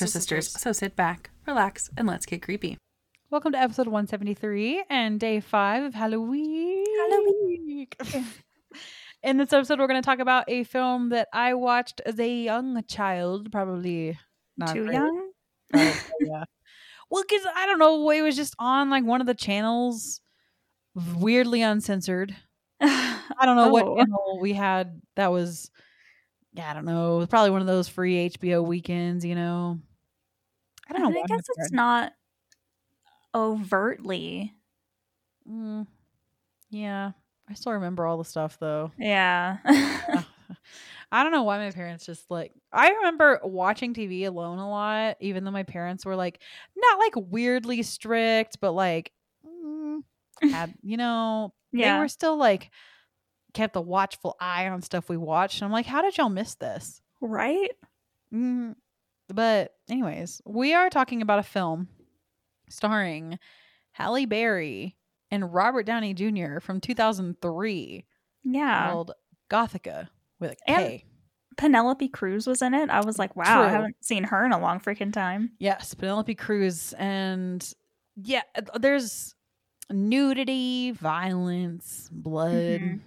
And we are the Extra Sisters. So sit back, relax, and let's get creepy. Welcome to episode 173 and day five of Halloweek. Halloweek. In this episode, we're going to talk about a film that I watched as a young child, probably not Too very- young? probably, oh, yeah. Well, because I don't know, it was just on like one of the channels, weirdly uncensored. I don't know Oh. what channel we had that was. Yeah, I don't know. Probably one of those free HBO weekends, you know. I don't know. I guess it's not overtly. Mm, yeah, I still remember all the stuff though. Yeah. I don't know why my parents just like. I remember watching TV alone a lot, even though my parents were like not like weirdly strict, but like mm, had you know they were still like kept a watchful eye on stuff we watched. And I'm like, how did y'all miss this? right? Mm, but anyways, we are talking about a film starring Halle Berry and Robert Downey Jr. from 2003 Yeah. called Gothika with a And- Penelope Cruz was in it. I was like, wow, I haven't seen her in a long freaking time. Yes, Penelope Cruz and yeah, there's nudity, violence, blood, Mhm.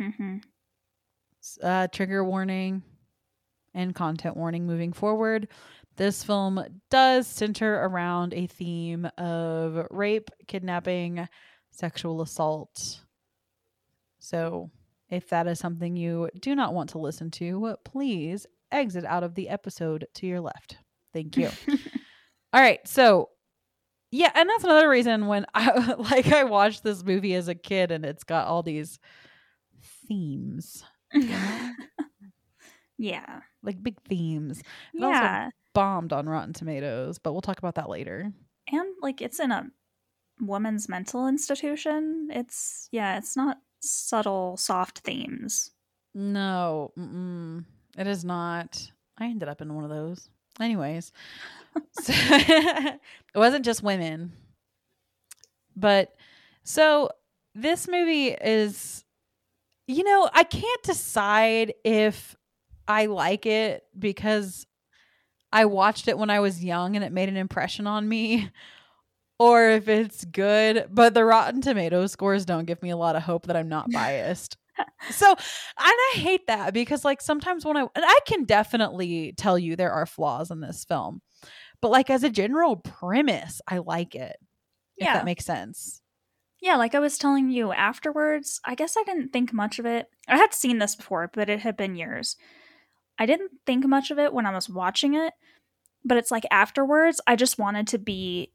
Mm-hmm. uh, trigger warning, and content warning moving forward. This film does center around a theme of rape, kidnapping, sexual assault. So, if that is something you do not want to listen to, please exit out of the episode to your left. Thank you. All right, so yeah, and that's another reason when I like I watched this movie as a kid and it's got all these themes, yeah. like big themes. It also Yeah. bombed on Rotten Tomatoes, but we'll talk about that later. And like it's in a woman's mental institution. It's yeah, it's not subtle, soft themes. No, mm-mm, it is not. I ended up in one of those. Anyways, so, it wasn't just women, but so this movie is, you know, I can't decide if I like it because I watched it when I was young and it made an impression on me. Or if it's good, but the Rotten Tomato scores don't give me a lot of hope that I'm not biased. so, and I hate that because, like, sometimes when I, and I can definitely tell you there are flaws in this film, but like as a general premise, I like it. If Yeah. that makes sense. Yeah, like I was telling you afterwards, I guess I didn't think much of it. I had seen this before, but it had been years. I didn't think much of it when I was watching it, but it's like afterwards, I just wanted to be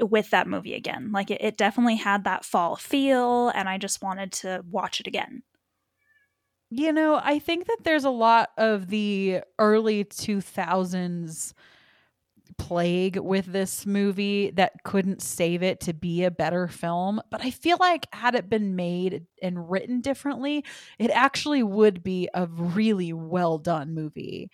with that movie again. Like it, it definitely had that fall feel, and I just wanted to watch it again. You know, I think that there's a lot of the early 2000s plague with this movie that couldn't save it to be a better film. But I feel like, had it been made and written differently, it actually would be a really well done movie.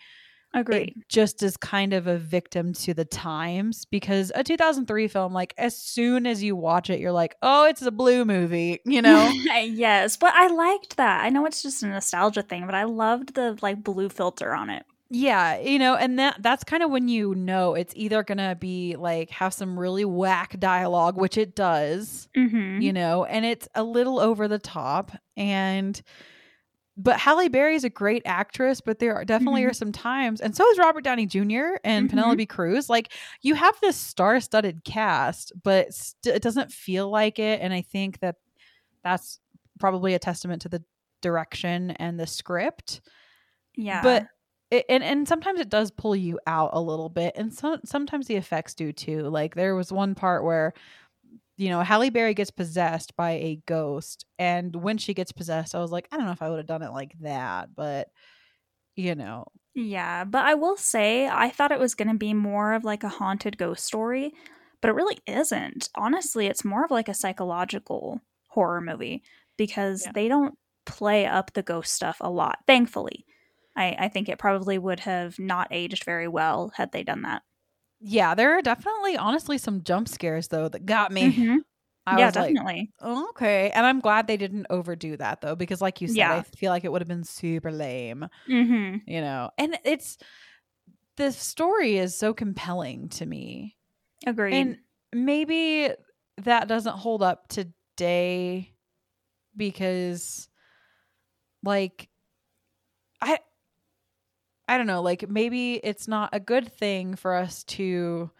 Agreed. It just as kind of a victim to the times because a 2003 film, like, as soon as you watch it, you're like, oh, it's a blue movie, you know? yes, but I liked that. I know it's just a nostalgia thing, but I loved the like blue filter on it. Yeah, you know, and that that's kind of when you know it's either gonna be like have some really whack dialogue, which it does, Mm-hmm. you know, and it's a little over the top. And but Halle Berry is a great actress, but there are definitely Mhm. are some times, and so is Robert Downey Jr. and Mhm. Penelope Cruz. Like you have this star-studded cast, but st- it doesn't feel like it. And I think that that's probably a testament to the direction and the script Yeah, but it, and and sometimes it does pull you out a little bit and some sometimes the effects do too like there was one part where you know halle berry gets possessed by a ghost and when she gets possessed i was like i don't know if i would have done it like that but you know Yeah, but I will say I thought it was going to be more of like a haunted ghost story, but it really isn't. Honestly, it's more of like a psychological horror movie because Yeah. they don't play up the ghost stuff a lot, thankfully. I, I think it probably would have not aged very well had they done that. yeah there are definitely honestly some jump scares though that got me Mhm. i yeah, was like definitely. "Oh, okay and i'm glad they didn't overdo that though because like you said Yeah. i feel like it would have been super lame hmm you know and it's the story is so compelling to me. Agreed. And maybe that doesn't hold up today because like I I don't know, like maybe it's not a good thing for us to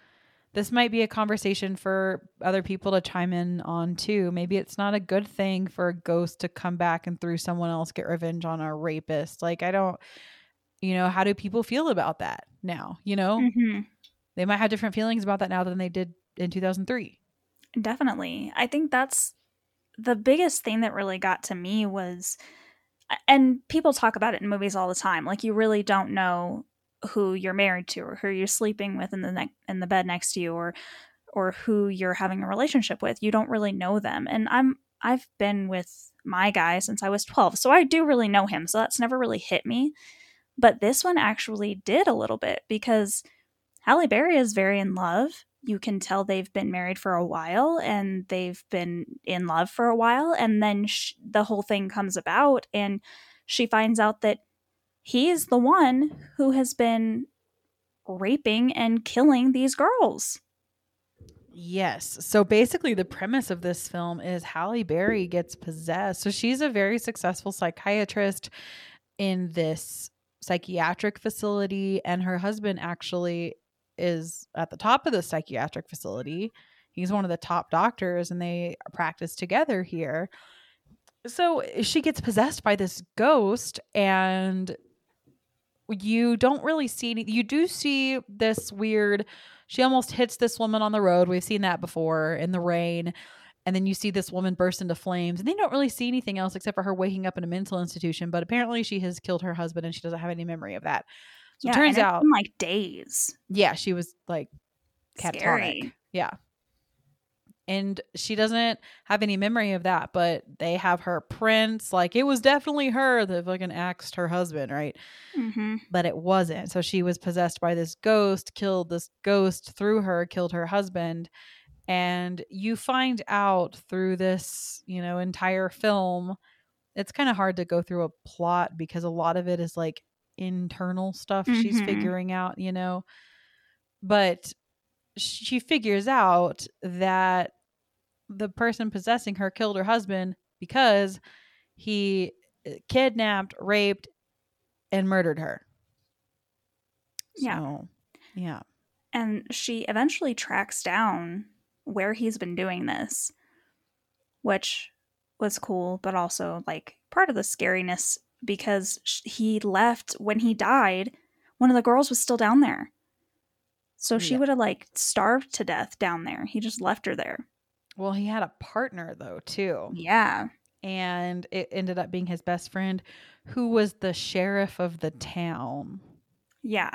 this might be a conversation for other people to chime in on too. Maybe it's not a good thing for a ghost to come back and through someone else get revenge on a rapist. Like I don't you know, how do people feel about that now, you know? Mhm. They might have different feelings about that now than they did in 2003. Definitely. I think that's the biggest thing that really got to me was and people talk about it in movies all the time. Like you really don't know who you're married to or who you're sleeping with in the ne- in the bed next to you or or who you're having a relationship with. You don't really know them. And I'm I've been with my guy since I was 12. So I do really know him. So that's never really hit me. But this one actually did a little bit because Halle Berry is very in love. You can tell they've been married for a while and they've been in love for a while. And then the whole thing comes about, and she finds out that he is the one who has been raping and killing these girls. Yes. So basically, the premise of this film is Halle Berry gets possessed. So she's a very successful psychiatrist in this psychiatric facility, and her husband actually is at the top of the psychiatric facility. He's one of the top doctors, and they practice together here. So eh, she gets possessed by this ghost, and you don't really see any. You do see this weird. She almost hits this woman on the road. We've seen that before in the rain. And then you see this woman burst into flames, and they don't really see anything else except for her waking up in a mental institution. But apparently, she has killed her husband, and she doesn't have any memory of that. So it and turns it's out, been like days. yeah, she was like catatonic. Scary. Yeah. And she doesn't have any memory of that, but they have her prints. Like it was definitely her that fucking axed her husband, right? hmm But it wasn't. So she was possessed by this ghost, killed this ghost through her, killed her husband. And you find out through this, you know, entire film, it's kind of hard to go through a plot because a lot of it is like internal stuff she's Mhm. figuring out, you know. But she figures out that the person possessing her killed her husband because he uh, kidnapped, raped, and murdered her. Yeah. So, yeah. And she eventually tracks down where he's been doing this, which was cool, but also like part of the scariness because he left when he died. One of the girls was still down there. So she Yeah. would have like starved to death down there. He just left her there. Well, he had a partner though, too. Yeah. And it ended up being his best friend who was the sheriff of the town. Yeah.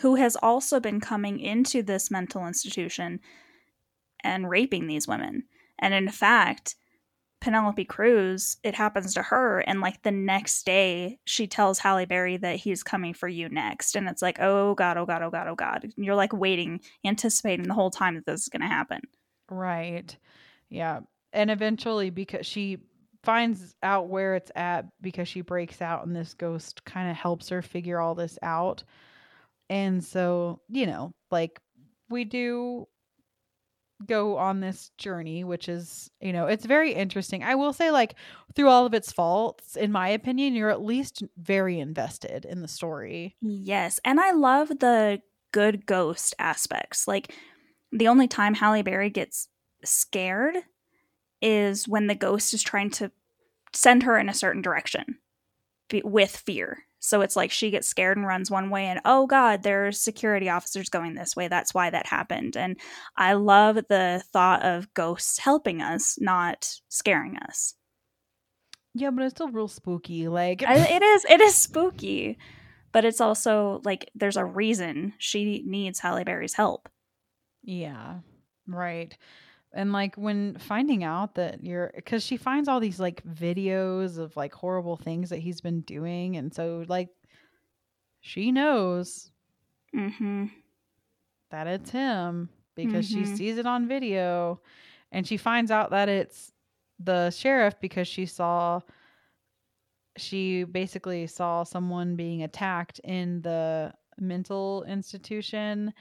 Who has also been coming into this mental institution and raping these women. And in fact, Penelope Cruz, it happens to her. And like the next day, she tells Halle Berry that he's coming for you next. And it's like, oh God, oh God, oh God, oh God. And you're like waiting, anticipating the whole time that this is going to happen. Right. Yeah. And eventually, because she finds out where it's at, because she breaks out and this ghost kind of helps her figure all this out. And so, you know, like we do go on this journey, which is, you know, it's very interesting. I will say, like, through all of its faults, in my opinion, you're at least very invested in the story. Yes. And I love the good ghost aspects. Like the only time Halle Berry gets scared is when the ghost is trying to send her in a certain direction with fear. So it's like she gets scared and runs one way, and oh God, there's security officers going this way. That's why that happened. And I love the thought of ghosts helping us, not scaring us. Yeah, but it's still real spooky. Like, it is it is spooky, but it's also like there's a reason she needs Halle Berry's help. Yeah, right. And like when finding out that you're, because she finds all these like videos of like horrible things that he's been doing. And so, like, she knows Mm-hmm. that it's him because she Mhm. sees it on video. And she finds out that it's the sheriff because she saw, she basically saw someone being attacked in the mental institution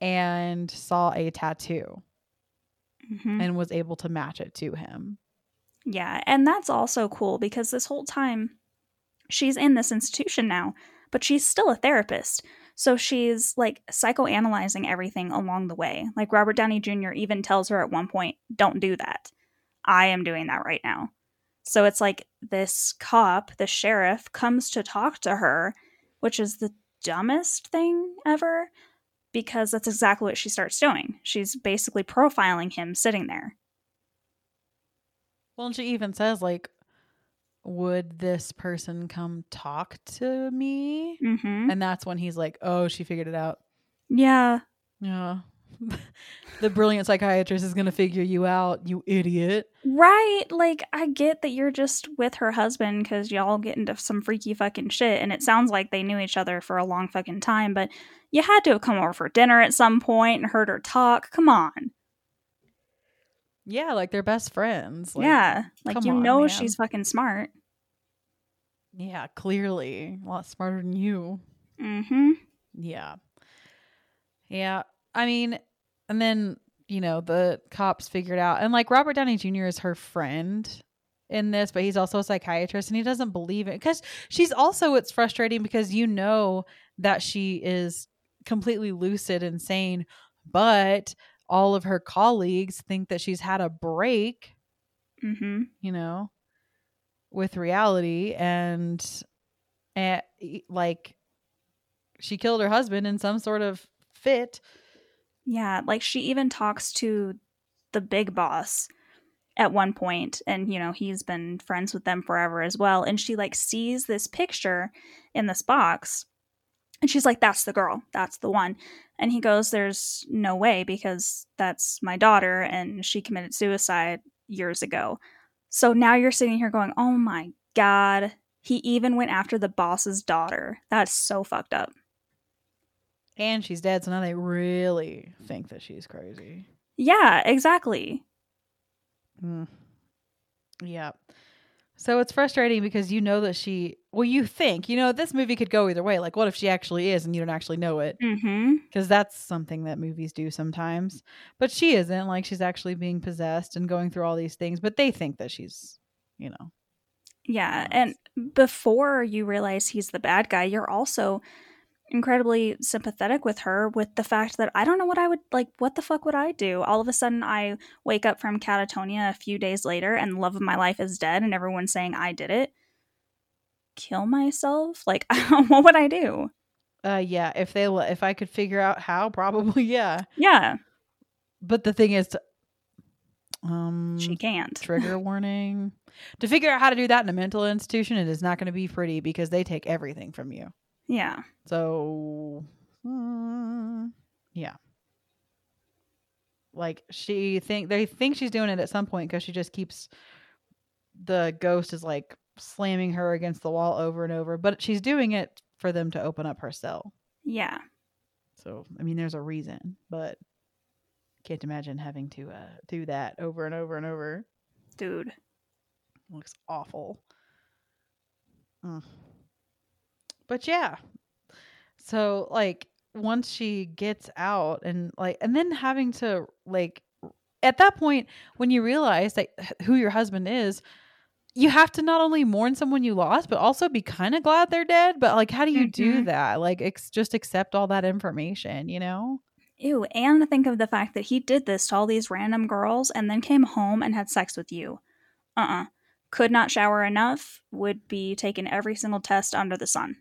and saw a tattoo Mhm. and was able to match it to him. Yeah, and that's also cool because this whole time she's in this institution now, but she's still a therapist. So she's like psychoanalyzing everything along the way. Like Robert Downey Jr. even tells her at one point, don't do that. I am doing that right now. So it's like this cop, the sheriff, comes to talk to her, which is the dumbest thing ever because that's exactly what she starts doing. She's basically profiling him sitting there. Well, and she even says, like, would this person come talk to me? Mm-hmm. And that's when he's like, oh, she figured it out. Yeah, Yeah. the brilliant psychiatrist is going to figure you out, you idiot. Right. Like, I get that you're just with her husband because y'all get into some freaky fucking shit. And it sounds like they knew each other for a long fucking time, but you had to have come over for dinner at some point and heard her talk. Come on. Yeah, like they're best friends. Like, yeah. Like, you on, know man. she's fucking smart. Yeah, clearly. A lot smarter than you. Mm hmm. Yeah. Yeah. I mean, and then, you know, the cops figured out, and like Robert Downey Jr. is her friend in this, but he's also a psychiatrist and he doesn't believe it because she's also, it's frustrating because you know that she is completely lucid and sane, but all of her colleagues think that she's had a break Mm hmm. you know, with reality and, and like she killed her husband in some sort of fit. Yeah. Like, she even talks to the big boss at one point and you know he's been friends with them forever as well and she like sees this picture in this box and she's like that's the girl. That's the one. And he goes there's no way because that's my daughter and she committed suicide years ago. So now you're sitting here going oh my god. He even went after the boss's daughter. That's so fucked up And she's dead, so now they really think that she's crazy. yeah exactly Mm. Yeah. So it's frustrating because you know that she, well, you think, you know, this movie could go either way. Like, what if she actually is and you don't actually know it? mm-hmm Because that's something that movies do sometimes. But she isn't. Like, she's actually being possessed and going through all these things, but they think that she's, you know, Yeah, and before you realize he's the bad guy, you're also incredibly sympathetic with her with the fact that I don't know what I would like what the fuck would I do? All of a sudden I wake up from catatonia a few days later and the love of my life is dead and everyone's saying I did it. Kill myself? Like what would I do? Uh, yeah. If they, if I could figure out how, probably, yeah. Yeah, But the thing is, to, um, she can't. trigger warning. To figure out how to do that in a mental institution, it is not going to be pretty because they take everything from you. Yeah. So, mm, yeah. Like she think they think she's doing it at some point because she just keeps the ghost is like slamming her against the wall over and over, but she's doing it for them to open up her cell. Yeah. So, I mean, there's a reason, but can't imagine having to uh, do that over and over and over. Dude. looks awful. Mm. But yeah. So like once she gets out and like and then having to like at that point when you realize that who your husband is you have to not only mourn someone you lost but also be kind of glad they're dead but like how do you do Mhm. that like ex- just accept all that information you know Ew, and think of the fact that he did this to all these random girls and then came home and had sex with you. Uh uh Could not shower enough, would be taking every single test under the sun.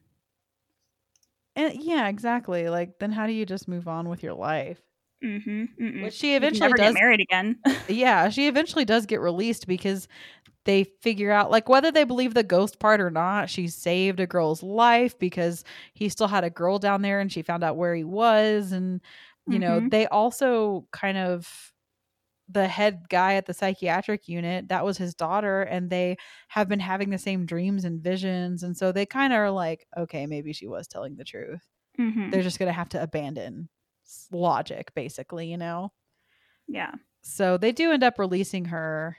And yeah exactly like then how do you just move on with your life Mm-hmm. which she eventually does get married again. yeah, she eventually does get released because they figure out like whether they believe the ghost part or not, she saved a girl's life because he still had a girl down there and she found out where he was and you know, Mhm. they also kind of the head guy at the psychiatric unit, that was his daughter and they have been having the same dreams and visions and so they kind of are like, okay, maybe she was telling the truth. mm-hmm. They're just going to have to abandon logic basically, you know. Yeah. So they do end up releasing her,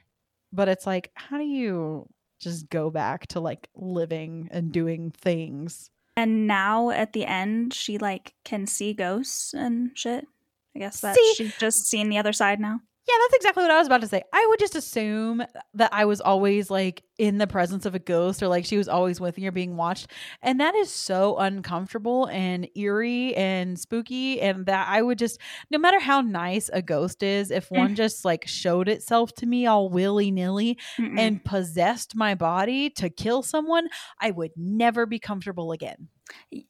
but it's like, how do you just go back to like living and doing things? And now at the end, she like can see ghosts and shit. I guess that See? she's just seen the other side now. Yeah, that's exactly what I was about to say. I would just assume that I was always like in the presence of a ghost or like she was always with me or being watched. And that is so uncomfortable and eerie and spooky. And that I would just, no matter how nice a ghost is, if one mm. just like showed itself to me all willy nilly and possessed my body to kill someone, I would never be comfortable again.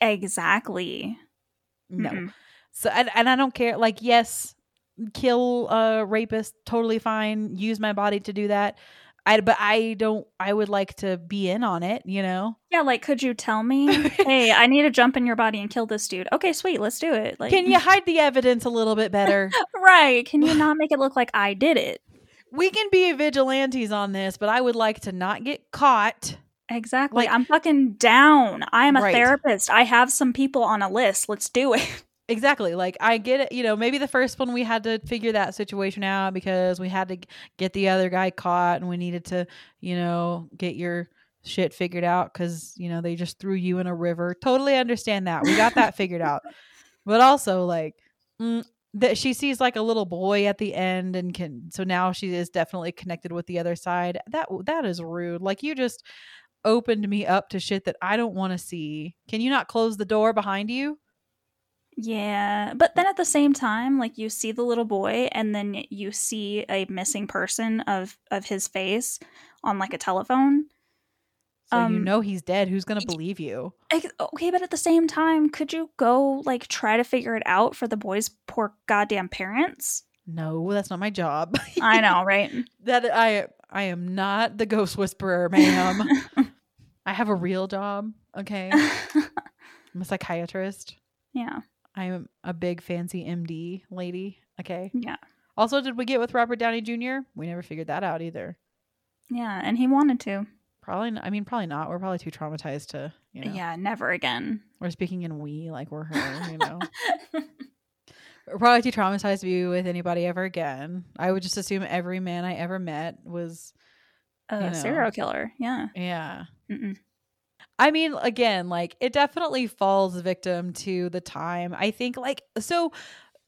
exactly. No. Mm-mm. So and, and I don't care. Like, yes, kill a rapist, totally fine. Use my body to do that. I but I don't. I would like to be in on it. You know? Yeah, like could you tell me, hey, I need to jump in your body and kill this dude? Okay, sweet, let's do it. Like, Can you hide the evidence a little bit better? right? Can you not make it look like I did it? we can be vigilantes on this, but I would like to not get caught. Exactly. Like- I'm fucking down. I am a Right. therapist. I have some people on a list. Let's do it. Exactly. Like I get it. You know, maybe the first one we had to figure that situation out because we had to get the other guy caught and we needed to, you know, get your shit figured out because, you know, they just threw you in a river. Totally understand that. We got that figured out. But also, like, mm, that she sees like a little boy at the end and can, so now she is definitely connected with the other side. That, that is rude. Like, you just opened me up to shit that I don't want to see. Can you not close the door behind you? Yeah, but then at the same time, like you see the little boy and then you see a missing person of of his face on like a telephone. So you Um, know he's dead. Who's gonna believe you? Okay, but at the same time, could you go like try to figure it out for the boy's poor goddamn parents? No, that's not my job. I know, right? that I I am not the ghost whisperer, ma'am. I have a real job. Okay, I'm a psychiatrist. yeah. I'm a big fancy MD lady. Okay. Yeah. Also, did we get with Robert Downey Jr.? We never figured that out either. Yeah, and he wanted to. Probably. Not, I mean, probably not. We're probably too traumatized to. You know, Yeah, never again. We're speaking in we, like we're her. You know. We're probably too traumatized to be with anybody ever again. I would just assume every man I ever met was, A You know. serial killer. Yeah. yeah. Mm-mm. I mean, again, like it definitely falls victim to the time. I think, like, so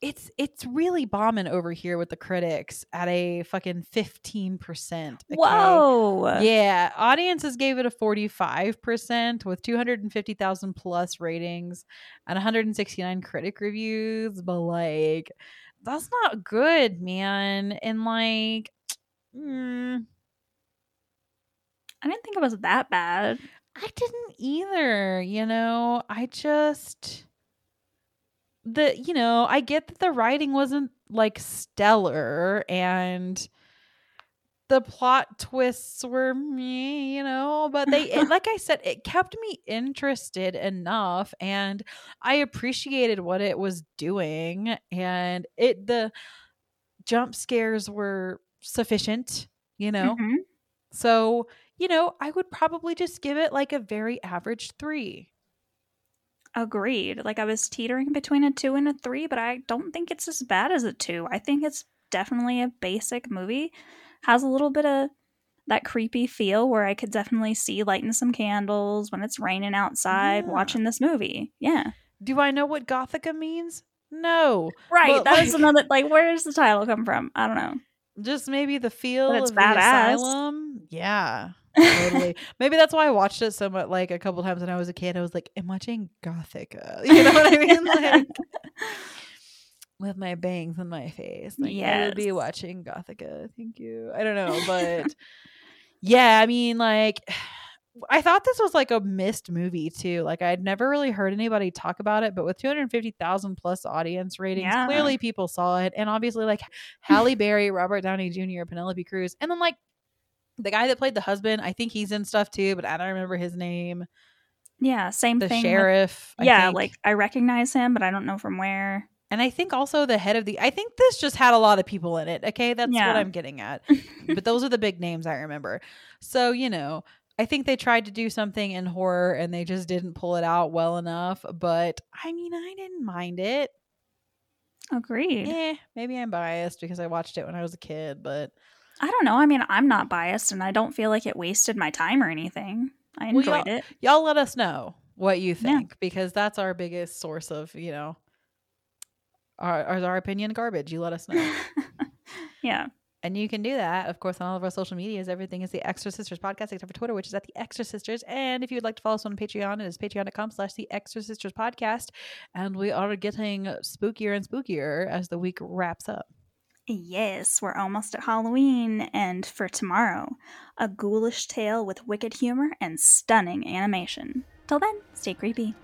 it's it's really bombing over here with the critics at a fucking fifteen percent. Whoa. Yeah, audiences gave it a 45% with 250,000 plus ratings and 169 critic reviews, but like that's not good, man. And like mm, I didn't think it was that bad. I didn't either, you know. I just the you know, I get that the writing wasn't like stellar and the plot twists were me, you know, but they it, like I said it kept me interested enough and I appreciated what it was doing and it the jump scares were sufficient, you know. Mhm. So, you know, I would probably just give it like a very average three. Agreed. Like I was teetering between a two and a three, but I don't think it's as bad as a two. I think it's definitely a basic movie. Has a little bit of that creepy feel where I could definitely see lighting some candles when it's raining outside Yeah. watching this movie. Yeah. Do I know what Gothika means? No. Right. But, that is like- another like where does the title come from? I don't know. Just maybe the feel But it's of the asylum. Yeah. Totally. maybe that's why I watched it so much like a couple times when I was a kid. I was like, I'm watching Gothika. You know what I mean? Like with my bangs in my face. Like I would be watching Gothika. Thank you. I don't know, but yeah, I mean, like, I thought this was like a missed movie too. Like, I'd never really heard anybody talk about it, but with 250,000 plus audience ratings, Yeah. clearly people saw it. And obviously, like, Halle Berry, Robert Downey Jr., Penelope Cruz, and then like the guy that played the husband, I think he's in stuff too, but I don't remember his name. Yeah, same The thing. with- sheriff. I yeah, think. like I recognize him, but I don't know from where. And I think also the head of the I think this just had a lot of people in it. Okay, that's Yeah. what I'm getting at. but those are the big names I remember. So, you know, I think they tried to do something in horror and they just didn't pull it out well enough, but I mean, I didn't mind it. Agreed. Eh, maybe I'm biased because I watched it when I was a kid, but I don't know. I mean, I'm not biased and I don't feel like it wasted my time or anything. I Well, enjoyed y'all- it. y'all let us know. what you Yeah. think because that's our biggest source of, you know, our, our, opinion garbage. You let us know. yeah. And you can do that, of course, on all of our social medias. Everything is the Extra Sisters podcast, except for Twitter, which is at the Extra Sisters. And if you would like to follow us on Patreon, it is patreon.com slash the Extra Sisters podcast. And we are getting spookier and spookier as the week wraps up. Yes, we're almost at Halloween, and for tomorrow, a ghoulish tale with wicked humor and stunning animation. Till then, stay creepy.